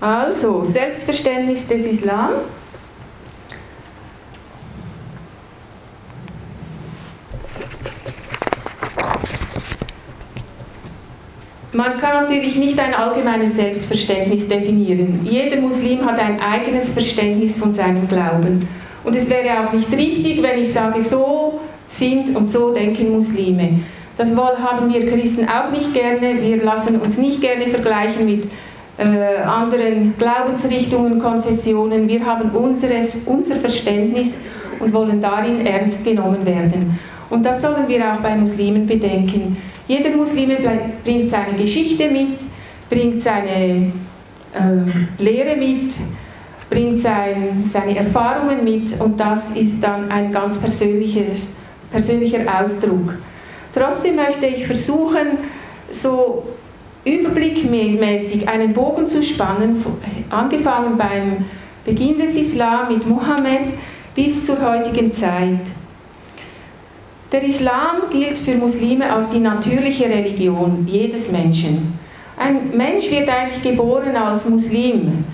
Also, Selbstverständnis des Islam. Man kann natürlich nicht ein allgemeines Selbstverständnis definieren. Jeder Muslim hat ein eigenes Verständnis von seinem Glauben. Und es wäre auch nicht richtig, wenn ich sage, so sind und so denken Muslime. Das haben wir Christen auch nicht gerne. Wir lassen uns nicht gerne vergleichen mit äh, anderen Glaubensrichtungen, Konfessionen. Wir haben unseres, unser Verständnis und wollen darin ernst genommen werden. Und das sollen wir auch bei Muslimen bedenken. Jeder Muslim bringt seine Geschichte mit, bringt seine äh, Lehre mit, bringt sein, seine Erfahrungen mit und das ist dann ein ganz persönliches, persönlicher Ausdruck. Trotzdem möchte ich versuchen, so überblickmäßig einen Bogen zu spannen, angefangen beim Beginn des Islam mit Mohammed bis zur heutigen Zeit. Der Islam gilt für Muslime als die natürliche Religion jedes Menschen. Ein Mensch wird eigentlich geboren als Muslim.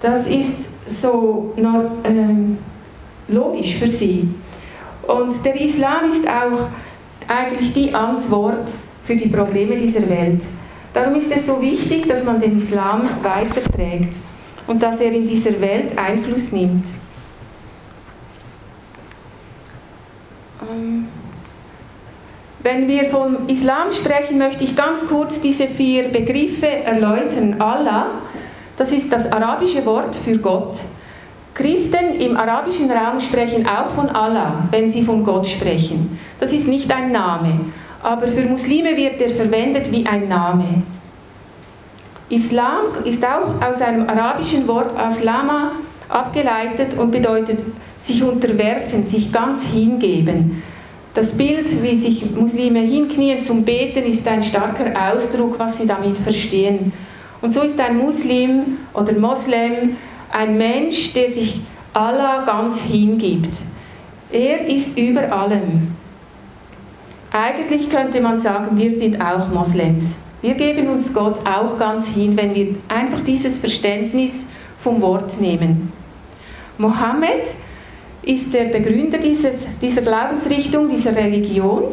Das ist so äh, logisch für sie. Und der Islam ist auch eigentlich die Antwort für die Probleme dieser Welt. Darum ist es so wichtig, dass man den Islam weiterträgt und dass er in dieser Welt Einfluss nimmt. Ähm wenn wir vom Islam sprechen, möchte ich ganz kurz diese vier Begriffe erläutern. Allah, das ist das arabische Wort für Gott. Christen im arabischen Raum sprechen auch von Allah, wenn sie von Gott sprechen. Das ist nicht ein Name, aber für Muslime wird er verwendet wie ein Name. Islam ist auch aus einem arabischen Wort Aslama abgeleitet und bedeutet sich unterwerfen, sich ganz hingeben. Das Bild, wie sich Muslime hinknien zum Beten, ist ein starker Ausdruck, was sie damit verstehen. Und so ist ein Muslim oder Moslem ein Mensch, der sich Allah ganz hingibt. Er ist über allem. Eigentlich könnte man sagen, wir sind auch Moslems. Wir geben uns Gott auch ganz hin, wenn wir einfach dieses Verständnis vom Wort nehmen. Mohammed ist der Begründer dieses, dieser Glaubensrichtung, dieser Religion.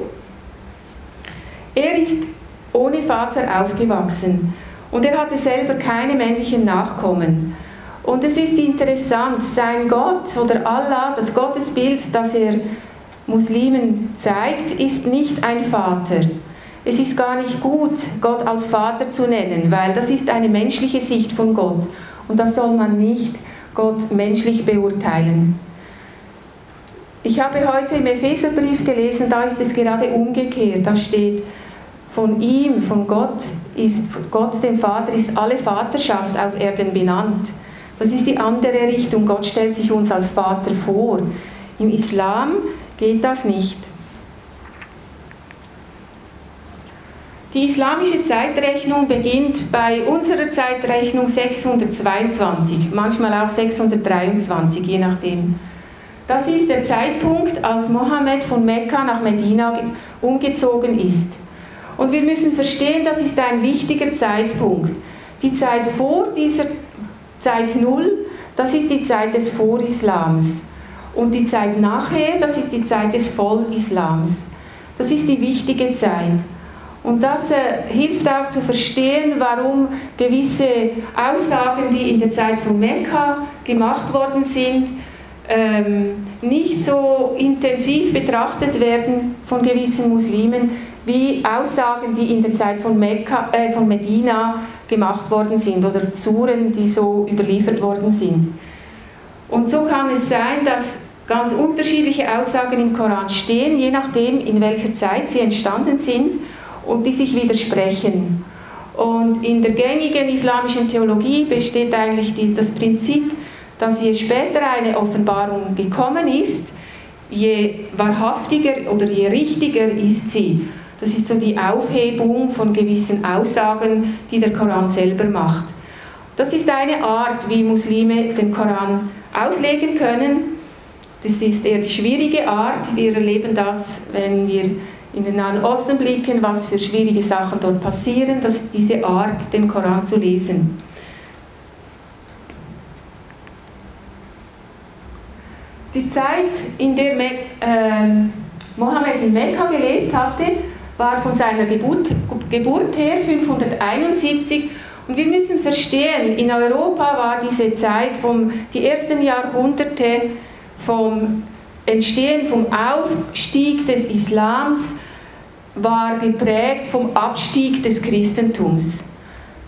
Er ist ohne Vater aufgewachsen und er hatte selber keine männlichen Nachkommen. Und es ist interessant, sein Gott oder Allah, das Gottesbild, das er Muslimen zeigt, ist nicht ein Vater. Es ist gar nicht gut, Gott als Vater zu nennen, weil das ist eine menschliche Sicht von Gott. Und das soll man nicht Gott menschlich beurteilen. Ich habe heute im Epheserbrief gelesen, da ist es gerade umgekehrt. Da steht, von ihm, von Gott, ist Gott dem Vater, ist alle Vaterschaft auf Erden benannt. Das ist die andere Richtung. Gott stellt sich uns als Vater vor. Im Islam geht das nicht. Die islamische Zeitrechnung beginnt bei unserer Zeitrechnung 622, manchmal auch 623, je nachdem. Das ist der Zeitpunkt, als Mohammed von Mekka nach Medina umgezogen ist. Und wir müssen verstehen, das ist ein wichtiger Zeitpunkt. Die Zeit vor dieser Zeit Null, das ist die Zeit des Vorislams. Und die Zeit nachher, das ist die Zeit des Vollislams. Das ist die wichtige Zeit. Und das äh, hilft auch zu verstehen, warum gewisse Aussagen, die in der Zeit von Mekka gemacht worden sind, ähm, nicht so intensiv betrachtet werden von gewissen Muslimen wie Aussagen, die in der Zeit von, Mekka, äh, von Medina gemacht worden sind oder Suren, die so überliefert worden sind. Und so kann es sein, dass ganz unterschiedliche Aussagen im Koran stehen, je nachdem, in welcher Zeit sie entstanden sind und die sich widersprechen. Und in der gängigen islamischen Theologie besteht eigentlich die, das Prinzip, dass je später eine Offenbarung gekommen ist, je wahrhaftiger oder je richtiger ist sie. Das ist so die Aufhebung von gewissen Aussagen, die der Koran selber macht. Das ist eine Art, wie Muslime den Koran auslegen können. Das ist eher die schwierige Art. Wir erleben das, wenn wir in den Nahen Osten blicken, was für schwierige Sachen dort passieren, dass diese Art, den Koran zu lesen. Die Zeit, in der Me äh, Mohammed in Mekka gelebt hatte, war von seiner Geburt, Geburt her 571 und wir müssen verstehen, in Europa war diese Zeit von die ersten Jahrhunderte vom Entstehen, vom Aufstieg des Islams, war geprägt vom Abstieg des Christentums.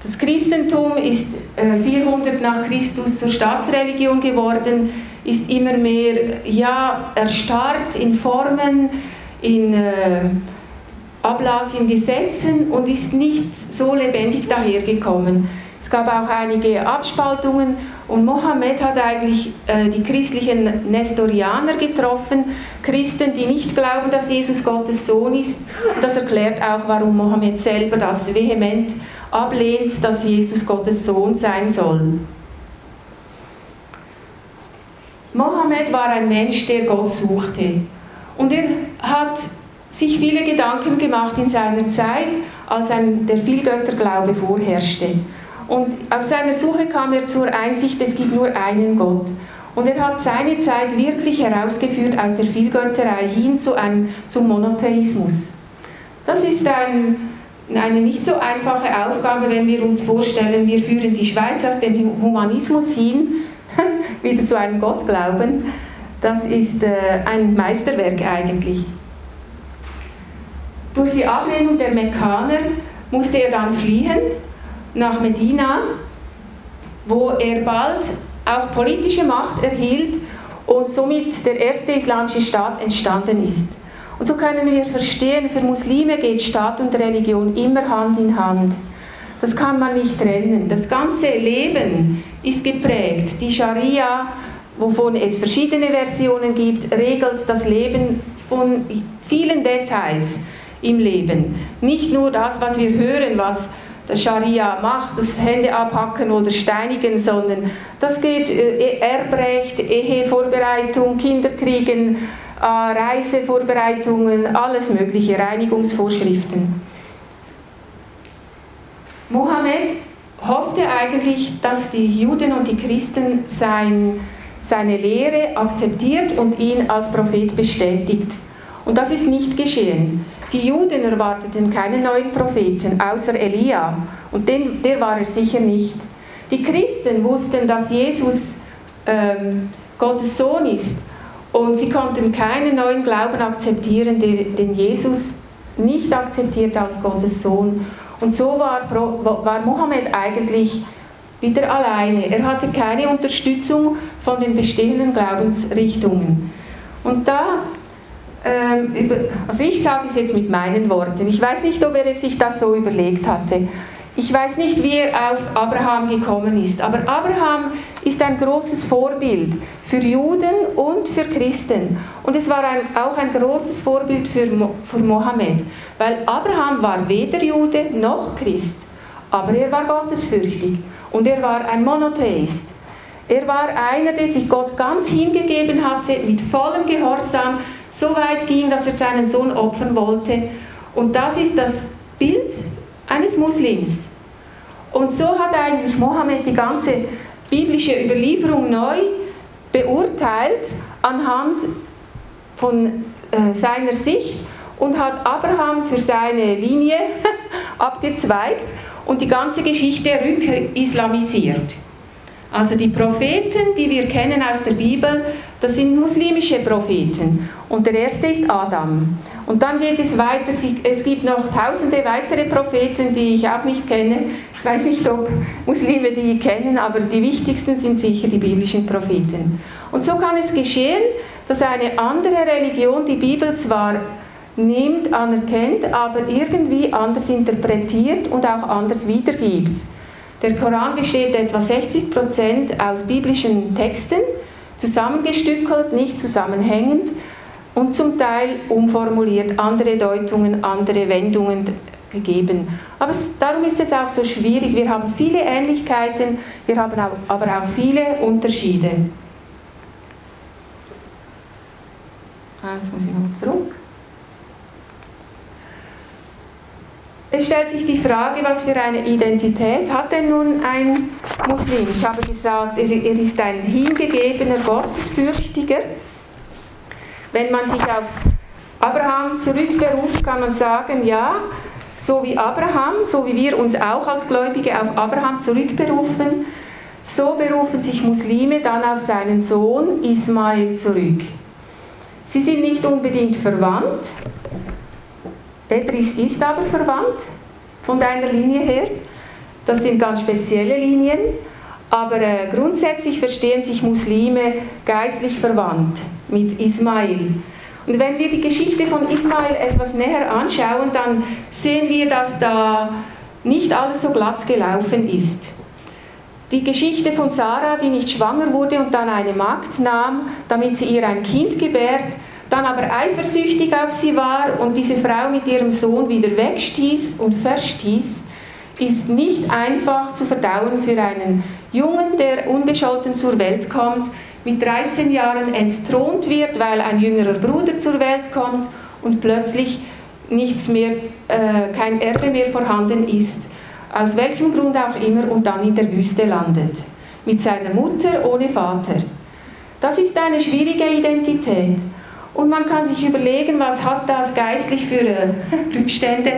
Das Christentum ist 400 äh, nach Christus zur Staatsreligion geworden, ist immer mehr ja, erstarrt in Formen, in äh, Ablass in Gesetzen und ist nicht so lebendig dahergekommen. Es gab auch einige Abspaltungen und Mohammed hat eigentlich äh, die christlichen Nestorianer getroffen, Christen, die nicht glauben, dass Jesus Gottes Sohn ist. Und das erklärt auch, warum Mohammed selber das vehement ablehnt, dass Jesus Gottes Sohn sein soll. Mohammed war ein Mensch, der Gott suchte. Und er hat sich viele Gedanken gemacht in seiner Zeit, als ein, der Vielgötterglaube vorherrschte. Und auf seiner Suche kam er zur Einsicht, es gibt nur einen Gott. Und er hat seine Zeit wirklich herausgeführt aus der Vielgötterei hin zu einem, zum Monotheismus. Das ist ein, eine nicht so einfache Aufgabe, wenn wir uns vorstellen, wir führen die Schweiz aus dem Humanismus hin, wieder zu einem Gottglauben. Das ist äh, ein Meisterwerk eigentlich. Durch die Ablehnung der Mekkaner musste er dann fliehen nach Medina, wo er bald auch politische Macht erhielt und somit der erste islamische Staat entstanden ist. Und so können wir verstehen, für Muslime geht Staat und Religion immer Hand in Hand. Das kann man nicht trennen. Das ganze Leben ist geprägt. Die Scharia, wovon es verschiedene Versionen gibt, regelt das Leben von vielen Details im Leben. Nicht nur das, was wir hören, was das Scharia macht, das Hände abhacken oder steinigen, sondern das geht äh, Erbrecht, Ehevorbereitung, Kinderkriegen, äh, Reisevorbereitungen, alles mögliche, Reinigungsvorschriften. Mohammed hoffte eigentlich, dass die Juden und die Christen sein, seine Lehre akzeptiert und ihn als Prophet bestätigt. Und das ist nicht geschehen. Die Juden erwarteten keinen neuen Propheten, außer Elia. Und den, der war er sicher nicht. Die Christen wussten, dass Jesus ähm, Gottes Sohn ist. Und sie konnten keinen neuen Glauben akzeptieren, den Jesus nicht akzeptiert als Gottes Sohn. Und so war, war Mohammed eigentlich wieder alleine. Er hatte keine Unterstützung von den bestehenden Glaubensrichtungen. Und da also ich sage es jetzt mit meinen Worten, ich weiß nicht, ob er sich das so überlegt hatte. Ich weiß nicht, wie er auf Abraham gekommen ist, aber Abraham ist ein großes Vorbild für Juden und für Christen. Und es war ein, auch ein großes Vorbild für, für Mohammed, weil Abraham war weder Jude noch Christ, aber er war gottesfürchtig und er war ein Monotheist. Er war einer, der sich Gott ganz hingegeben hatte, mit vollem Gehorsam, so weit ging, dass er seinen Sohn opfern wollte. Und das ist das Bild eines Muslims. Und so hat eigentlich Mohammed die ganze biblische Überlieferung neu beurteilt anhand von äh, seiner Sicht und hat Abraham für seine Linie abgezweigt und die ganze Geschichte rückislamisiert. Also die Propheten, die wir kennen aus der Bibel, das sind muslimische Propheten. Und der erste ist Adam. Und dann geht es weiter. Es gibt noch tausende weitere Propheten, die ich auch nicht kenne. Ich weiß nicht, ob Muslime die kennen, aber die wichtigsten sind sicher die biblischen Propheten. Und so kann es geschehen, dass eine andere Religion die Bibel zwar nimmt, anerkennt, aber irgendwie anders interpretiert und auch anders wiedergibt. Der Koran besteht etwa 60% aus biblischen Texten, zusammengestückelt, nicht zusammenhängend und zum Teil umformuliert, andere Deutungen, andere Wendungen gegeben. Aber es, darum ist es auch so schwierig. Wir haben viele Ähnlichkeiten, wir haben auch, aber auch viele Unterschiede. Ah, jetzt muss ich noch zurück. Es stellt sich die Frage, was für eine Identität hat denn nun ein Muslim? Ich habe gesagt, er ist ein hingegebener Gottesfürchtiger Wenn man sich auf Abraham zurückberuft, kann man sagen, ja, so wie Abraham, so wie wir uns auch als Gläubige auf Abraham zurückberufen, so berufen sich Muslime dann auf seinen Sohn Ismail zurück. Sie sind nicht unbedingt verwandt, Petris ist aber verwandt von deiner Linie her. Das sind ganz spezielle Linien, aber äh, grundsätzlich verstehen sich Muslime geistlich verwandt mit Ismail. Und wenn wir die Geschichte von Ismail etwas näher anschauen, dann sehen wir, dass da nicht alles so glatt gelaufen ist. Die Geschichte von Sarah, die nicht schwanger wurde und dann eine Magd nahm, damit sie ihr ein Kind gebärt, dann aber eifersüchtig auf sie war und diese Frau mit ihrem Sohn wieder wegstieß und verstieß, ist nicht einfach zu verdauen für einen Jungen, der unbescholten zur Welt kommt, mit 13 Jahren entthront wird, weil ein jüngerer Bruder zur Welt kommt und plötzlich nichts mehr, äh, kein Erbe mehr vorhanden ist, aus welchem Grund auch immer, und dann in der Wüste landet, mit seiner Mutter ohne Vater. Das ist eine schwierige Identität. Und man kann sich überlegen, was hat das geistlich für äh, Rückstände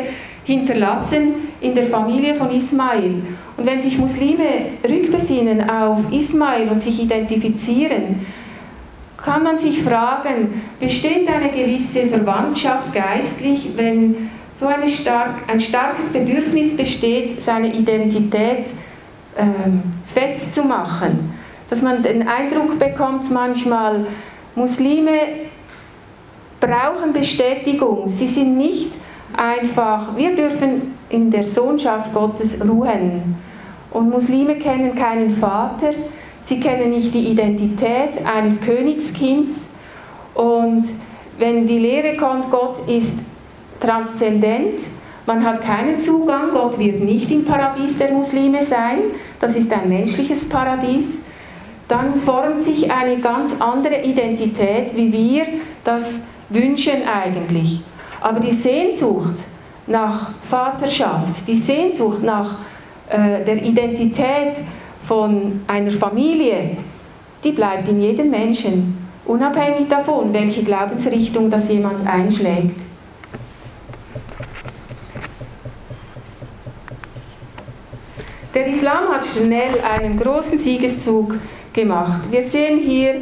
hinterlassen in der Familie von Ismail. Und wenn sich Muslime rückbesinnen auf Ismail und sich identifizieren, kann man sich fragen, besteht eine gewisse Verwandtschaft geistlich, wenn so stark, ein starkes Bedürfnis besteht, seine Identität ähm, festzumachen? Dass man den Eindruck bekommt, manchmal Muslime brauchen Bestätigung. Sie sind nicht einfach, wir dürfen in der Sohnschaft Gottes ruhen. Und Muslime kennen keinen Vater, sie kennen nicht die Identität eines Königskinds. Und wenn die Lehre kommt, Gott ist transzendent, man hat keinen Zugang, Gott wird nicht im Paradies der Muslime sein, das ist ein menschliches Paradies, dann formt sich eine ganz andere Identität, wie wir das wünschen eigentlich. Aber die Sehnsucht nach Vaterschaft, die Sehnsucht nach äh, der Identität von einer Familie, die bleibt in jedem Menschen, unabhängig davon, welche Glaubensrichtung das jemand einschlägt. Der Islam hat schnell einen großen Siegeszug gemacht. Wir sehen hier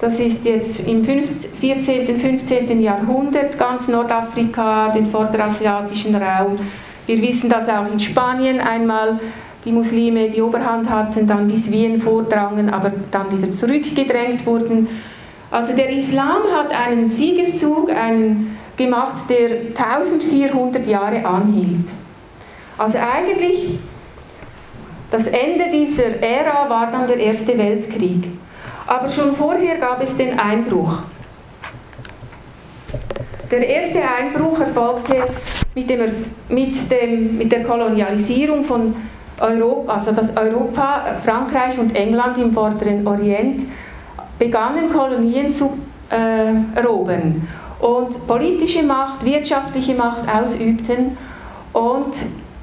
das ist jetzt im 14., 15. Jahrhundert ganz Nordafrika, den vorderasiatischen Raum. Wir wissen, dass auch in Spanien einmal die Muslime die Oberhand hatten, dann bis Wien vordrangen, aber dann wieder zurückgedrängt wurden. Also der Islam hat einen Siegeszug einen gemacht, der 1400 Jahre anhielt. Also eigentlich das Ende dieser Ära war dann der Erste Weltkrieg. Aber schon vorher gab es den Einbruch. Der erste Einbruch erfolgte mit, dem, mit, dem, mit der Kolonialisierung von Europa, also dass Europa, Frankreich und England im vorderen Orient begannen Kolonien zu äh, erobern und politische Macht, wirtschaftliche Macht ausübten und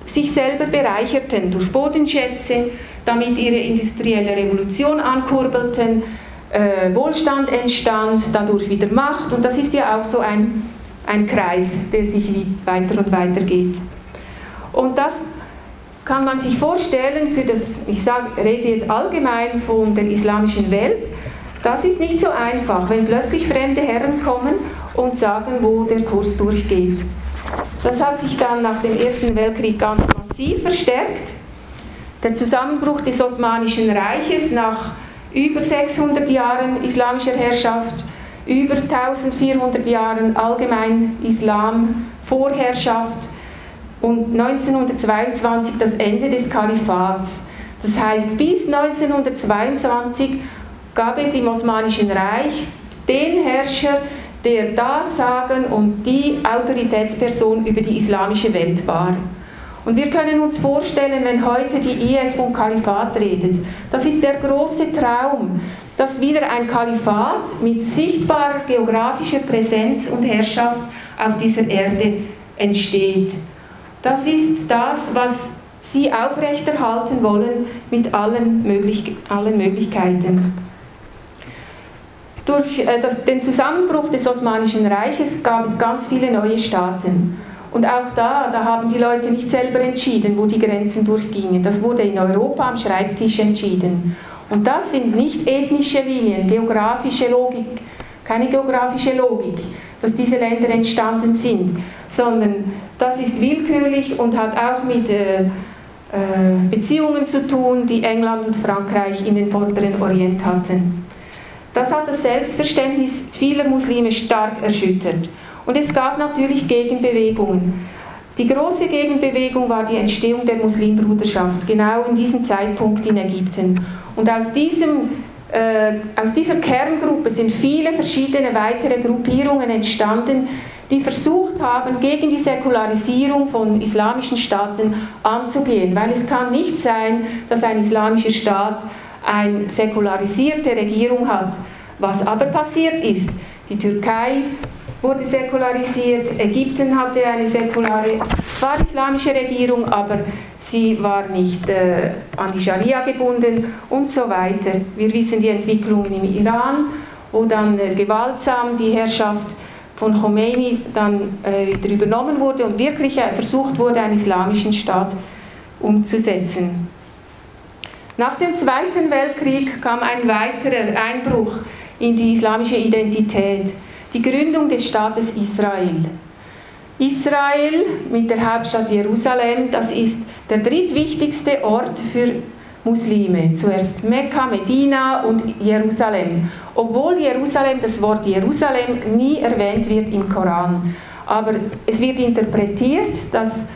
sich selber bereicherten durch Bodenschätze, damit ihre industrielle Revolution ankurbelten, äh, Wohlstand entstand, dadurch wieder Macht. Und das ist ja auch so ein, ein Kreis, der sich weiter und weiter geht. Und das kann man sich vorstellen für das, ich sage, rede jetzt allgemein von der islamischen Welt, das ist nicht so einfach, wenn plötzlich fremde Herren kommen und sagen, wo der Kurs durchgeht. Das hat sich dann nach dem Ersten Weltkrieg ganz massiv verstärkt. Der Zusammenbruch des Osmanischen Reiches nach über 600 Jahren islamischer Herrschaft, über 1400 Jahren allgemein Islam, Vorherrschaft und 1922 das Ende des Kalifats. Das heißt, bis 1922 gab es im Osmanischen Reich den Herrscher, der das Sagen und die Autoritätsperson über die islamische Welt war. Und wir können uns vorstellen, wenn heute die IS vom Kalifat redet, das ist der große Traum, dass wieder ein Kalifat mit sichtbarer geografischer Präsenz und Herrschaft auf dieser Erde entsteht. Das ist das, was sie aufrechterhalten wollen mit allen, Möglich allen Möglichkeiten. Durch äh, das, den Zusammenbruch des Osmanischen Reiches gab es ganz viele neue Staaten. Und auch da, da haben die Leute nicht selber entschieden, wo die Grenzen durchgingen. Das wurde in Europa am Schreibtisch entschieden. Und das sind nicht ethnische Linien, geografische Logik, keine geografische Logik, dass diese Länder entstanden sind, sondern das ist willkürlich und hat auch mit äh, äh, Beziehungen zu tun, die England und Frankreich in den vorderen Orient hatten. Das hat das Selbstverständnis vieler Muslime stark erschüttert. Und es gab natürlich Gegenbewegungen. Die große Gegenbewegung war die Entstehung der Muslimbruderschaft, genau in diesem Zeitpunkt in Ägypten. Und aus diesem äh, aus dieser Kerngruppe sind viele verschiedene weitere Gruppierungen entstanden, die versucht haben, gegen die Säkularisierung von islamischen Staaten anzugehen. Weil es kann nicht sein, dass ein islamischer Staat eine säkularisierte Regierung hat. Was aber passiert ist, die Türkei wurde säkularisiert, Ägypten hatte eine säkulare, war islamische Regierung, aber sie war nicht äh, an die Scharia gebunden und so weiter. Wir wissen die Entwicklungen im Iran, wo dann äh, gewaltsam die Herrschaft von Khomeini dann äh, wieder übernommen wurde und wirklich äh, versucht wurde, einen islamischen Staat umzusetzen. Nach dem Zweiten Weltkrieg kam ein weiterer Einbruch in die islamische Identität die Gründung des Staates Israel. Israel mit der Hauptstadt Jerusalem, das ist der drittwichtigste Ort für Muslime. Zuerst Mekka, Medina und Jerusalem. Obwohl Jerusalem, das Wort Jerusalem nie erwähnt wird im Koran. Aber es wird interpretiert, dass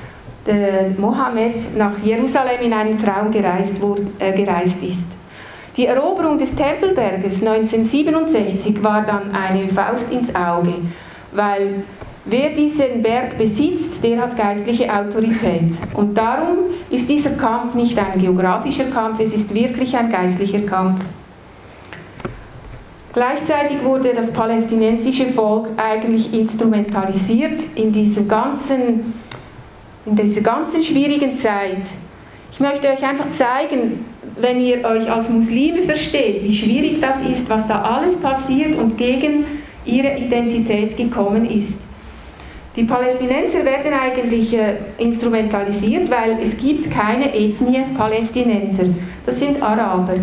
Mohammed nach Jerusalem in einem Traum gereist, wurde, äh, gereist ist. Die Eroberung des Tempelberges 1967 war dann eine Faust ins Auge, weil wer diesen Berg besitzt, der hat geistliche Autorität. Und darum ist dieser Kampf nicht ein geografischer Kampf, es ist wirklich ein geistlicher Kampf. Gleichzeitig wurde das palästinensische Volk eigentlich instrumentalisiert in dieser ganzen, in dieser ganzen schwierigen Zeit. Ich möchte euch einfach zeigen, wenn ihr euch als Muslime versteht, wie schwierig das ist, was da alles passiert und gegen ihre Identität gekommen ist. Die Palästinenser werden eigentlich äh, instrumentalisiert, weil es gibt keine Ethnie Palästinenser. Das sind Araber.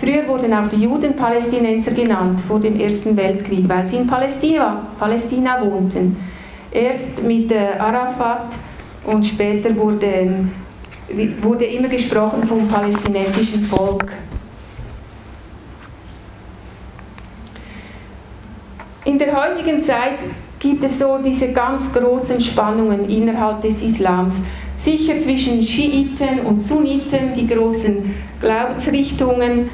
Früher wurden auch die Juden Palästinenser genannt vor dem Ersten Weltkrieg, weil sie in Palästina, Palästina wohnten. Erst mit äh, Arafat und später wurden wurde immer gesprochen vom palästinensischen Volk. In der heutigen Zeit gibt es so diese ganz großen Spannungen innerhalb des Islams. Sicher zwischen Schiiten und Sunniten, die großen Glaubensrichtungen,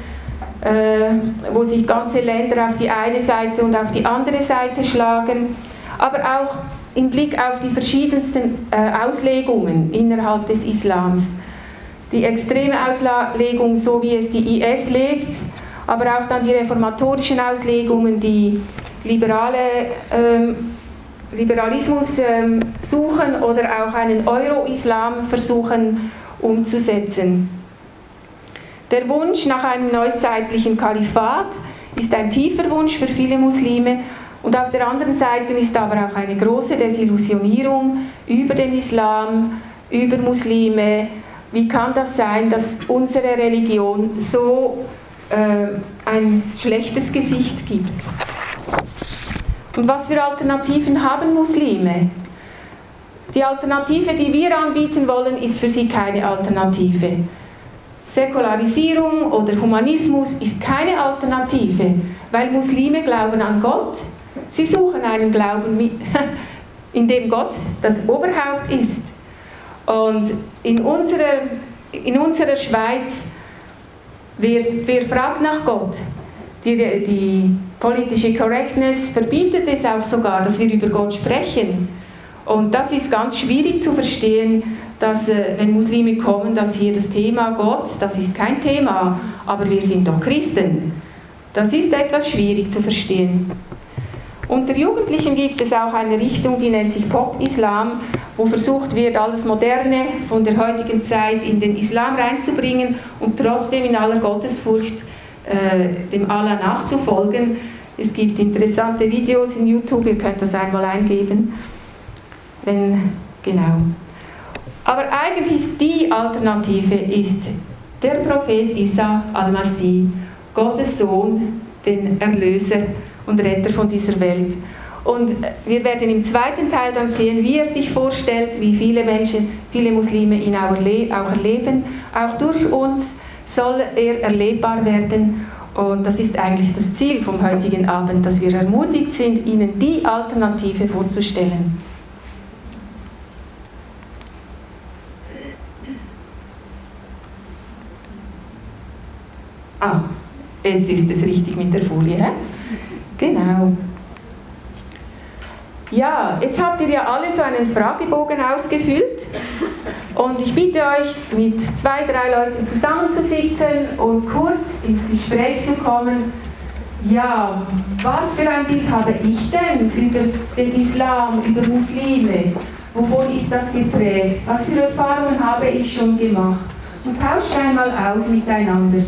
äh, wo sich ganze Länder auf die eine Seite und auf die andere Seite schlagen, aber auch im Blick auf die verschiedensten äh, Auslegungen innerhalb des Islams. Die extreme Auslegung, so wie es die IS legt, aber auch dann die reformatorischen Auslegungen, die liberale ähm, Liberalismus ähm, suchen oder auch einen Euro-Islam versuchen umzusetzen. Der Wunsch nach einem neuzeitlichen Kalifat ist ein tiefer Wunsch für viele Muslime und auf der anderen Seite ist aber auch eine große Desillusionierung über den Islam, über Muslime. Wie kann das sein, dass unsere Religion so äh, ein schlechtes Gesicht gibt? Und was für Alternativen haben Muslime? Die Alternative, die wir anbieten wollen, ist für sie keine Alternative. Säkularisierung oder Humanismus ist keine Alternative, weil Muslime glauben an Gott, Sie suchen einen Glauben, in dem Gott das Oberhaupt ist. Und in unserer, in unserer Schweiz, wer, wer fragt nach Gott? Die, die politische Correctness verbietet es auch sogar, dass wir über Gott sprechen. Und das ist ganz schwierig zu verstehen, dass äh, wenn Muslime kommen, dass hier das Thema Gott, das ist kein Thema, aber wir sind doch Christen. Das ist etwas schwierig zu verstehen. Unter Jugendlichen gibt es auch eine Richtung, die nennt sich Pop-Islam, wo versucht wird, alles Moderne von der heutigen Zeit in den Islam reinzubringen und trotzdem in aller Gottesfurcht äh, dem Allah nachzufolgen. Es gibt interessante Videos in YouTube, ihr könnt das einmal eingeben. Wenn, genau. Aber eigentlich ist die Alternative ist der Prophet Isa al-Masih, Gottes Sohn, den Erlöser und Retter von dieser Welt. Und wir werden im zweiten Teil dann sehen, wie er sich vorstellt, wie viele Menschen, viele Muslime ihn auch erleben. Auch durch uns soll er erlebbar werden. Und das ist eigentlich das Ziel vom heutigen Abend, dass wir ermutigt sind, Ihnen die Alternative vorzustellen. Ah, jetzt ist es richtig mit der Folie. He? Genau. Ja, jetzt habt ihr ja alle so einen Fragebogen ausgefüllt und ich bitte euch, mit zwei, drei Leuten zusammenzusitzen und kurz ins Gespräch zu kommen. Ja, was für ein Bild habe ich denn über den Islam, über Muslime? Wovon ist das geprägt? Was für Erfahrungen habe ich schon gemacht? Und tauscht einmal aus miteinander.